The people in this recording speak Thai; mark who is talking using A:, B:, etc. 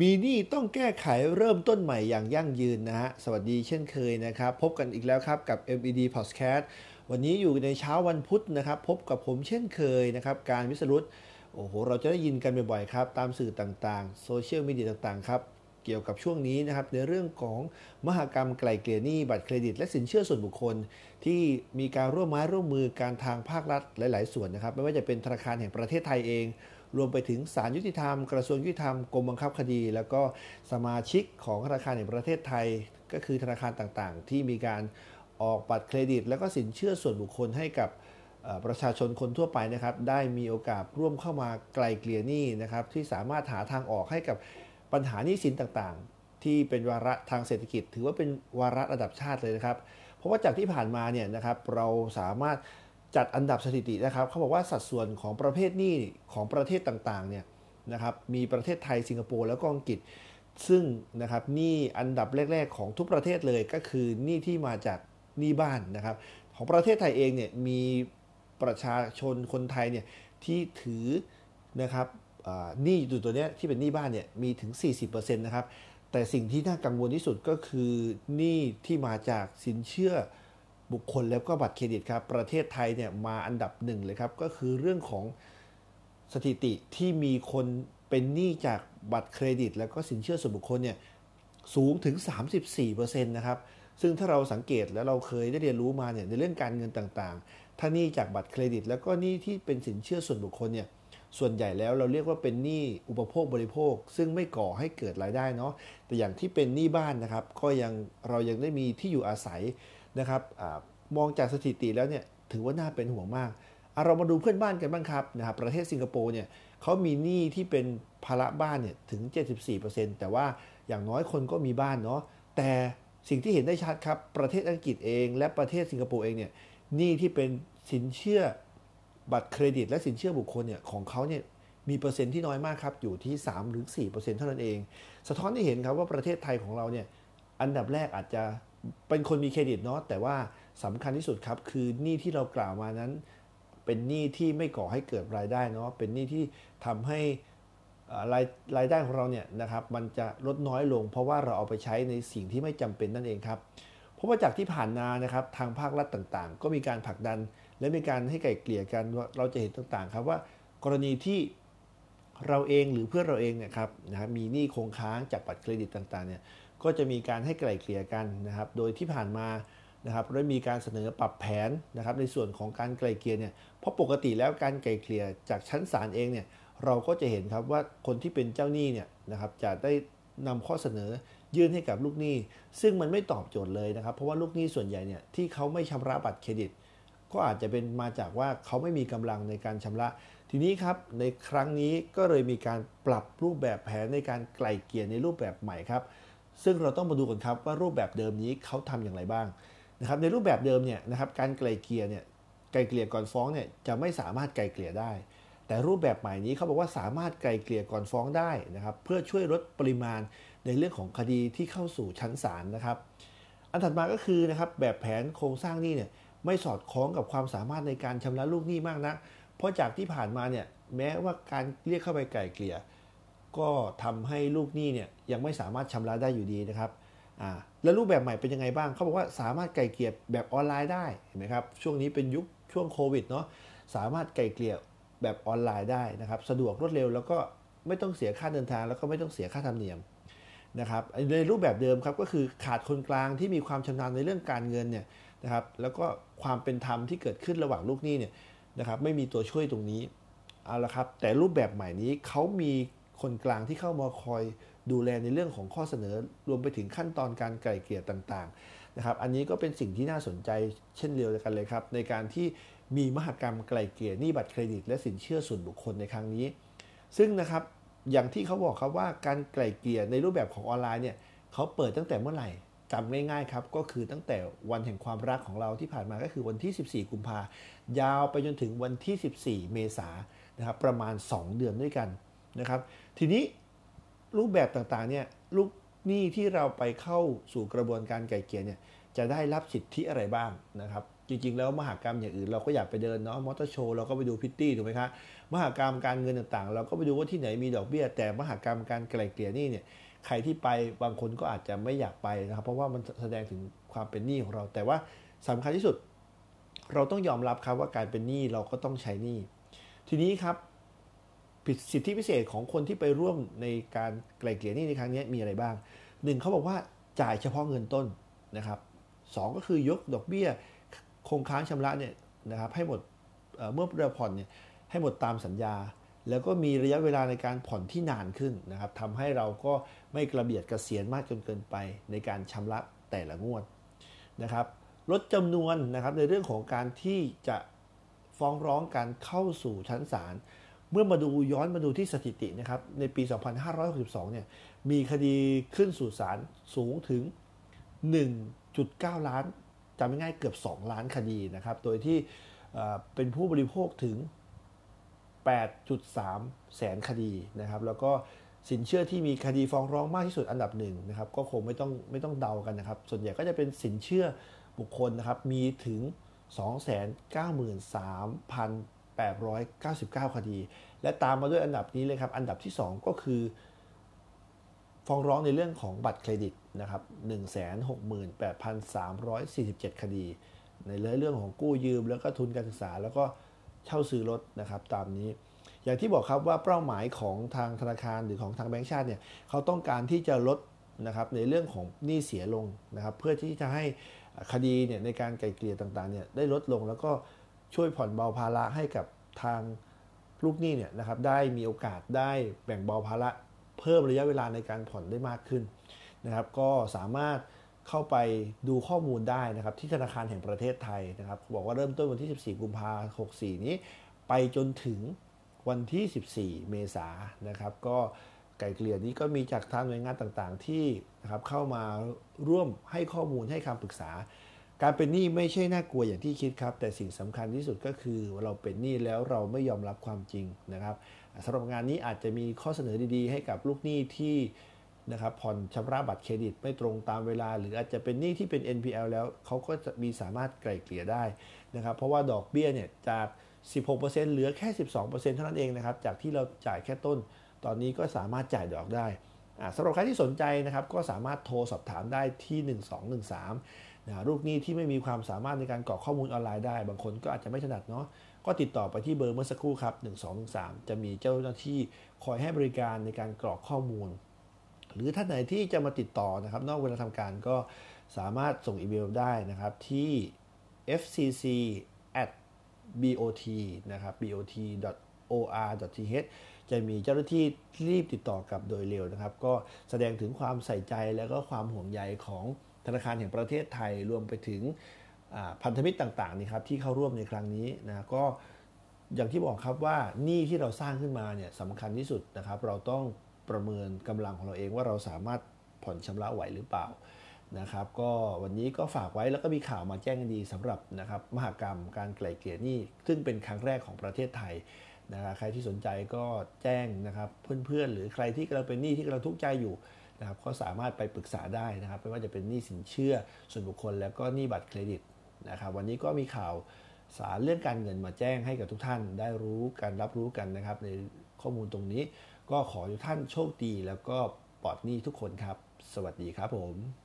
A: มีหนี้ต้องแก้ไขเริ่มต้นใหม่อย่างยั่งยืนนะฮะ สวัสดีเช่นเคยนะครับ พบกันอีกแล้วครับกับ MED Podcast วันนี้อยู่ในเช้าวันพุธนะครับ พบกับผมเช่นเคยนะครับ การวิสรุตโอ้โห เราจะได้ยินกันบ่อยๆครับ ตามสื่อต่างๆ โซเชียลมีเดียต่างๆ ครับ เกี่ยวกับช่วงนี้นะครับ ในเรื่องของมหกรรมไกล่เกลี่ยหนี้บัตรเครดิต และสินเชื่อส่วนบุคคล ที่มีการร่วมไม้ร่วมมือการทางภาครัฐหลาย ๆ ส่วนนะครับ ไม่ว่าจะเป็นธนาคารแห่งประเทศไทยเอง รวมไปถึงศาลยุติธรรม กระทรวงยุติธรรมกรมบังคับคดี แล้วก็สมาชิกของธนาคารแห่งประเทศไทย ก็คือธนาคารต่างๆ ที่มีการออกบัตรเครดิต แล้วก็สินเชื่อส่วนบุคคลให้กับประชาชนคนทั่วไปนะครับ ได้มีโอกาสร่วมเข้ามาไกลเกลี่ยหนี้นะครับ ที่สามารถหาทางออกให้กับปัญหาหนี้สินต่างๆ ที่เป็นวาระทางเศรษฐกิจ ถือว่าเป็นวาระระดับชาติเลยนะครับ เพราะว่าจากที่ผ่านมาเนี่ยนะครับเราสามารถ จัดอันดับสถิตินะครับเขาบอกว่าสัดส่วนของประเภทหนี้ของประเทศต่างๆเนี่ยนะครับมีประเทศไทยสิงคโปร์แล้วก็อังกฤษ ซึ่งนะครับหนี้อันดับแรก ๆ ของทุกประเทศเลยก็คือหนี้ที่มาจากหนี้บ้านนะครับ ของประเทศไทยเองเนี่ยมีประชาชนคนไทยเนี่ยที่ถือนะครับหนี้อยู่ตัวเนี้ยที่เป็นหนี้บ้านเนี่ยมีถึง 40%นะครับแต่สิ่งที่น่ากังวลที่สุดก็คือหนี้ที่มาจากสินเชื่อ บุคคลแล้วก็บัตรเครดิตครับประเทศไทยเนี่ยมาอันดับหนึ่งเลยครับก็คือเรื่องของสถิติที่มีคนเป็นหนี้จากบัตรเครดิต แล้วก็สินเชื่อส่วนบุคคลเนี่ยสูงถึง 34%นะครับซึ่งถ้าเราสังเกตแล้วเราเคยได้เรียนรู้มาเนี่ยในเรื่องการเงินต่างๆ ถ้าหนี้จากบัตรเครดิต แล้วก็หนี้ที่เป็นสินเชื่อส่วนบุคคลเนี่ยส่วนใหญ่แล้วเราเรียกว่าเป็นหนี้อุปโภคบริโภค ซึ่งไม่ก่อให้เกิดรายได้เนาะแต่อย่างที่เป็นหนี้บ้านนะครับ ก็ยังเรายังได้มีที่อยู่อาศัย นะครับอมองจากสถิติแล้วเนี่ยถือว่าน่าเป็นห่วงมากอะเรามาดูเพื่อนบ้านกันบ้างครับนะครับประเทศสิงคโปร์เนี่ยเขามีหนี้ที่เป็นภาระบ้านเนี่ยถึง 74%แต่ว่าอย่างน้อยคนก็มีบ้านเนาะแต่สิ่งที่เห็นได้ชัดครับประเทศอังกฤษเองและประเทศสิงคโปร์เองเนี่ยหนี้ที่เป็นสินเชื่อบัตรเครดิต และสินเชื่อบุคคลเนี่ยของเขาเนี่ยมีเปอร์เซ็นต์ที่น้อยมากครับอยู่ที่3หรือ4%เท่านั้นเอง สะท้อนให้เห็นครับว่าประเทศไทยของเราเนี่ยอันดับแรกอาจจะ เป็นคนมีเครดิตเนาะแต่ว่าสำคัญที่สุดครับ คือหนี้ที่เรากล่าวมานั้น เป็นหนี้ที่ไม่ก่อให้เกิดรายได้เนาะเป็นหนี้ที่ทำให้รายรายได้ของเราเนี่ยนะครับมันจะลดน้อยลง เพราะว่าเราเอาไปใช้ในสิ่งที่ไม่จำเป็นนั่นเองครับเพราะว่าจากที่ผ่านมานะครับทางภาครัฐต่างๆ ก็มีการผลักดัน และมีการให้ไก่เกลี่ยกันเราจะเห็นต่างๆ ครับว่ากรณีที่เราเองหรือเพื่อนเราเองเนี่ยครับนะครับมีหนี้คงค้างจากบัตรเครดิตต่างๆเนี่ย ก็จะมีการให้ไกล่เกลี่ยกันนะครับ โดยที่ผ่านมานะครับได้มีการเสนอปรับแผนนะครับ ในส่วนของการไกล่เกลี่ยเนี่ยเพราะปกติแล้วการไกล่เกลี่ยจากชั้นศาลเองเนี่ยเราก็จะเห็นครับว่าคนที่เป็นเจ้าหนี้เนี่ยนะครับจะได้นำข้อเสนอยื่นให้กับลูกหนี้ ซึ่งมันไม่ตอบโจทย์เลยนะครับ เพราะว่าลูกหนี้ส่วนใหญ่เนี่ยที่เขาไม่ชำระบัตรเครดิต ก็อาจจะเป็นมาจากว่าเขาไม่มีกำลังในการชำระ ทีนี้ครับในครั้งนี้ก็เลยมีการปรับรูปแบบแผนในการไกล่เกลี่ยในรูปแบบใหม่ครับ ซึ่งเราต้องมาดูกันครับว่ารูปแบบเดิมนี้เขาทำอย่างไรบ้างนะครับในรูปแบบเดิมเนี่ยนะครับการไกลเกลี่ยเนี่ยไกลเกลี่ยก่อนฟ้องเนี่ยจะไม่สามารถไกลเกลี่ยได้ แต่รูปแบบใหม่นี้เขาบอกว่าสามารถไกลเกลี่ยก่อนฟ้องได้นะครับเพื่อช่วยลดปริมาณในเรื่องของคดีที่เข้าสู่ชั้นศาลนะครับ อันถัดมาก็คือนะครับแบบแผนโครงสร้างหนี้เนี่ยไม่สอดคล้องกับความสามารถในการชำระลูกหนี้มากนักเพราะจากที่ผ่านมาเนี่ยแม้ว่าการเรียกเข้าไปไกลเกลี่ย ก็ทำให้ลูกหนี้เนี่ยยังไม่สามารถชำระได้อยู่ดีนะครับอ่าแล้วรูปแบบใหม่เป็นยังไงบ้างเขาบอกว่าสามารถไกล่เกลี่ยแบบออนไลน์ได้เห็นไหมครับช่วงนี้เป็นยุคช่วงโควิดเนาะสามารถไกล่เกลี่ยแบบออนไลน์ได้นะครับ สะดวกรวดเร็วแล้วก็ไม่ต้องเสียค่าเดินทางแล้วก็ไม่ต้องเสียค่าธรรมเนียมนะครับในรูปแบบเดิมครับก็คือขาดคนกลางที่มีความชำนาญในเรื่องการเงินเนี่ยนะครับแล้วก็ความเป็นธรรมที่เกิดขึ้นระหว่างลูกหนี้เนี่ยนะครับไม่มีตัวช่วยตรงนี้เอาละครับแต่รูปแบบใหม่นี้เขามี คนกลางที่เข้ามาคอยดูแลในเรื่องของข้อเสนอรวมไปถึงขั้นตอนการไกล่เกลี่ยต่างๆนะครับ อันนี้ก็เป็นสิ่งที่น่าสนใจเช่นเดียวกันเลยครับ ในการที่มีมหกรรมไกล่เกลี่ยหนี้บัตรเครดิต และสินเชื่อส่วนบุคคลในครั้งนี้ ซึ่งนะครับอย่างที่เขาบอกครับว่าการไกล่เกลี่ยในรูปแบบของออนไลน์เนี่ยเขาเปิดตั้งแต่เมื่อไหร่จำง่ายๆครับก็คือตั้งแต่วันแห่งความรักของเราที่ผ่านมาก็คือวันที่ 14 กุมภายาวไปจนถึงวันที่ 14 เมษายนนะครับประมาณ 2 เดือนด้วยกัน นะครับ ทีนี้รูปแบบต่างๆเนี่ยลูกหนี้ที่เราไปเข้าสู่กระบวนการไกล่เกลี่ยเนี่ยจะได้รับสิทธิอะไรบ้างนะครับจริงๆ แล้วมหากรรมอย่างอื่นเราก็อยากไปเดินเนาะมอเตอร์โชว์เราก็ไปดูพิตตี้ถูกไหมครับมหากรรมการเงินต่างๆ เราก็ไปดูว่าที่ไหนมีดอกเบี้ย แต่มหากรรมการไกล่เกลี่ยนี้เนี่ยใครที่ไปบางคนก็อาจจะไม่อยากไปนะครับ เพราะว่ามันแสดงถึงความเป็นหนี้ของเรา แต่ว่าสำคัญที่สุด เราต้องยอมรับครับว่าการเป็นหนี้เราก็ต้องใช้หนี้ทีนี้ครับ สิทธิพิเศษของคนที่ไปร่วมในการไกล่เกลี่ยหนี้ในครั้งนี้มีอะไรบ้างหนึ่งเขาบอกว่าจ่ายเฉพาะเงินต้นนะครับสองก็คือยกดอกเบี้ยคงค้างชำระเนี่ยนะครับให้หมดเมื่อเราผ่อนเนี่ยให้หมดตามสัญญา แล้วก็มีระยะเวลาในการผ่อนที่นานขึ้นนะครับทำให้เราก็ไม่กระเบียดกระเสียนมากจนเกินไปในการชำระแต่ละงวดนะครับลดจำนวนนะครับในเรื่องของการที่จะฟ้องร้องการเข้าสู่ชั้นศาล เมื่อมาดูย้อนมาดูที่สถิตินะครับในปี 2562 เนี่ยมีคดีขึ้นสู่ศาลสูงถึง 1.9 ล้านจำง่ายเกือบ 2 ล้านคดีนะครับ โดยที่เป็นผู้บริโภคถึง 8.3 แสนคดีนะครับ แล้วก็สินเชื่อที่มีคดีฟ้องร้องมากที่สุดอันดับหนึ่งนะครับ ก็คงไม่ต้องไม่ต้องเดากันนะครับ ส่วนใหญ่ก็จะเป็นสินเชื่อบุคคลนะครับ มีถึง 293,000 899 คดี และตามมาด้วยอันดับนี้เลยครับ อันดับที่ 2 ก็คือ ฟ้องร้องในเรื่องของบัตรเครดิตนะครับ168,347 คดี ในเรื่องของกู้ยืม แล้วก็ทุนการศึกษา แล้วก็เช่าซื้อรถนะครับตามนี้ อย่างที่บอกครับว่าเป้าหมายของทางธนาคารหรือของทางแบงก์ชาติเนี่ยเขาต้องการที่จะลดนะครับในเรื่องของหนี้เสียลงนะครับ เพื่อที่จะให้คดีเนี่ยในการไกลเกลี่ยต่างๆเนี่ยได้ลดลงแล้วก็ ช่วยผ่อนเบาภาระให้กับทางลูกหนี้เนี่ยนะครับได้มีโอกาสได้แบ่งเบาภาระเพิ่มระยะเวลาในการผ่อนได้มากขึ้นนะครับ ก็สามารถเข้าไปดูข้อมูลได้นะครับ ที่ธนาคารแห่งประเทศไทยนะครับบอกว่าเริ่มต้นวันที่ 14 กุมภาพันธ์64 นี้ ไปจนถึงวันที่ 14 เมษายนนะครับก็ไก่เกลี่ยนี้ก็มีจากทางหน่วยงานต่างๆ ที่นะครับเข้ามาร่วมให้ข้อมูลให้คำปรึกษา การเป็นหนี้ไม่ใช่น่ากลัวอย่างที่คิดครับ แต่สิ่งสำคัญที่สุดก็คือเราเป็นหนี้แล้วเราไม่ยอมรับความจริงนะครับสำหรับงานนี้อาจจะมีข้อเสนอดีๆ ให้กับลูกหนี้ที่นะครับผ่อนชำระบัตรเครดิตไม่ตรงตามเวลา หรืออาจจะเป็นหนี้ที่เป็น NPL แล้วเขาก็จะมีสามารถไกล่เกลี่ยได้นะครับ เพราะว่าดอกเบี้ยเนี่ยจาก 16%เหลือแค่ 12%เท่านั้นเองนะครับ จากที่เราจ่ายแค่ต้น ตอนนี้ก็สามารถจ่ายดอกได้ สำหรับใครที่สนใจนะครับก็สามารถโทรสอบถามได้ที่ 1213นะลูกหนี้ที่ไม่มีความสามารถในการกรอกข้อมูลออนไลน์ได้ บางคนก็อาจจะไม่ถนัดเนาะก็ติดต่อไปที่เบอร์เมื่อสักครู่ครับ1213 จะมีเจ้าหน้าที่คอยให้บริการในการกรอกข้อมูล หรือท่านไหนที่จะมาติดต่อนะครับนอกเวลาทำการก็สามารถส่งอีเมลได้นะครับที่ fcc at bot นะครับ bot or th จะมีเจ้าหน้าที่รีบติดต่อกับโดยเร็วนะครับ ก็แสดงถึงความใส่ใจและก็ความห่วงใยของธนาคารแห่งประเทศไทยรวมไปถึงพันธมิตรต่างๆนี่ครับที่เข้าร่วมในครั้งนี้นะก็อย่างที่บอกครับว่าหนี้ที่เราสร้างขึ้นมาเนี่ยสำคัญที่สุดนะครับ เราต้องประเมินกำลังของเราเองว่าเราสามารถผ่อนชำระไหวหรือเปล่านะครับ ก็วันนี้ก็ฝากไว้แล้วก็มีข่าวมาแจ้งดีสำหรับนะครับมหากรรมการไกล่เกลี่ยหนี้ซึ่งเป็นครั้งแรกของประเทศไทย นะครับใครที่สนใจก็แจ้งนะครับเพื่อนๆ หรือใครที่กำลังเป็นหนี้ที่กำลังทุกข์ใจอยู่นะครับก็สามารถไปปรึกษาได้นะครับไม่ว่าจะเป็นหนี้สินเชื่อส่วนบุคคล แล้วก็หนี้บัตรเครดิตนะครับวันนี้ก็มีข่าวสารเรื่องการเงินมาแจ้งให้กับทุกท่านได้รู้การรับรู้กันนะครับ ในข้อมูลตรงนี้ ก็ขอทุกท่านโชคดี แล้วก็ปลอดหนี้ทุกคนครับ สวัสดีครับผม